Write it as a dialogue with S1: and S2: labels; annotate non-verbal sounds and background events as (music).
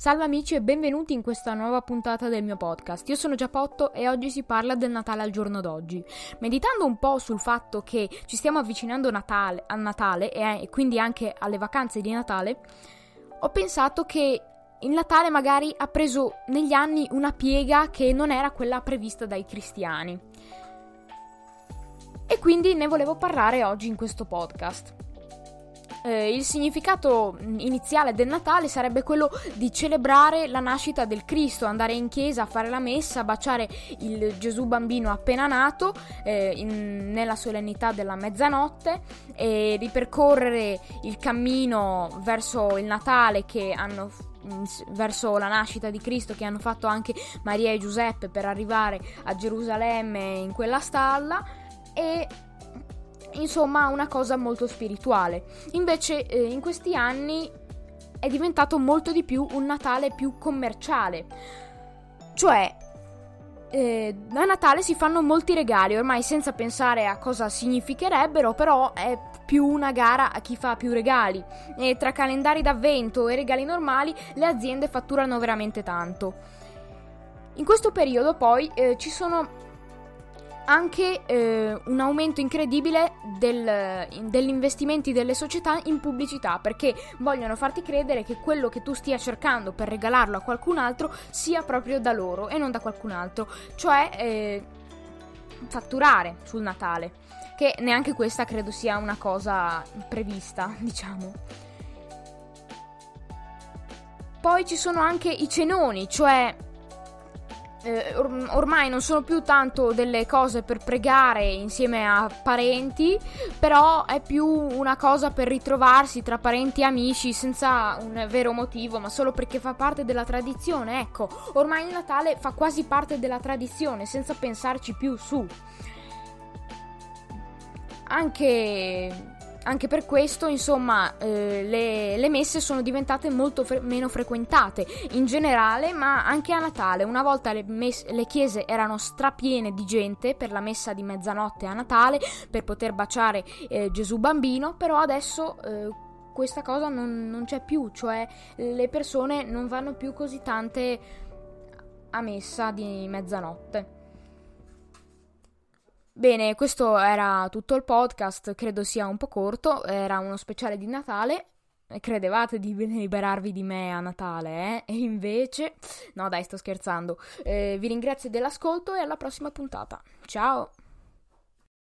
S1: Salve amici e benvenuti in questa nuova puntata del mio podcast. Io sono Giappotto e oggi si parla del Natale al giorno d'oggi. Meditando un po' sul fatto che ci stiamo avvicinando Natale, a Natale e, quindi anche alle vacanze di Natale, ho pensato che il Natale magari ha preso negli anni una piega che non era quella prevista dai cristiani. E quindi ne volevo parlare oggi in questo podcast eh, il significato iniziale del Natale sarebbe quello di celebrare la nascita del Cristo, andare in chiesa a fare la messa, baciare il Gesù bambino appena nato eh, in, nella solennità della mezzanotte e ripercorrere il cammino verso il Natale che hanno verso la nascita di Cristo che hanno fatto anche Maria e Giuseppe per arrivare a Gerusalemme in quella stalla e insomma una cosa molto spirituale. Invece eh, in questi anni è diventato molto di più un Natale più commerciale. Cioè, eh, a Natale si fanno molti regali, ormai senza pensare a cosa significherebbero, però è più una gara a chi fa più regali. E tra calendari d'avvento e regali normali le aziende fatturano veramente tanto. In questo periodo poi eh, ci sono anche eh, un aumento incredibile del, degli investimenti delle società in pubblicità perché vogliono farti credere che quello che tu stia cercando per regalarlo a qualcun altro sia proprio da loro e non da qualcun altro, cioè eh, fatturare sul Natale, che neanche questa credo sia una cosa prevista, (laughs) diciamo. Poi ci sono anche i cenoni, cioè eh, or- ormai non sono più tanto delle cose per pregare insieme a parenti, però è più una cosa per ritrovarsi tra parenti e amici senza un vero motivo, ma solo perché fa parte della tradizione. Ecco, ormai il Natale fa quasi parte della tradizione, senza pensarci più su. Anche anche per questo, insomma, eh, le, le, messe sono diventate molto fre- meno frequentate in generale, ma anche a Natale. Una volta le, mes- le, chiese erano strapiene di gente per la messa di mezzanotte a Natale, per poter baciare eh, Gesù bambino, però adesso eh, questa cosa non, non c'è più, cioè le persone non vanno più così tante a messa di mezzanotte. Bene, questo era tutto il podcast, credo sia un po' corto, era uno speciale di Natale. Credevate di liberarvi di me a Natale, eh? E invece... No dai, sto scherzando. Eh, vi ringrazio dell'ascolto e alla prossima puntata. Ciao!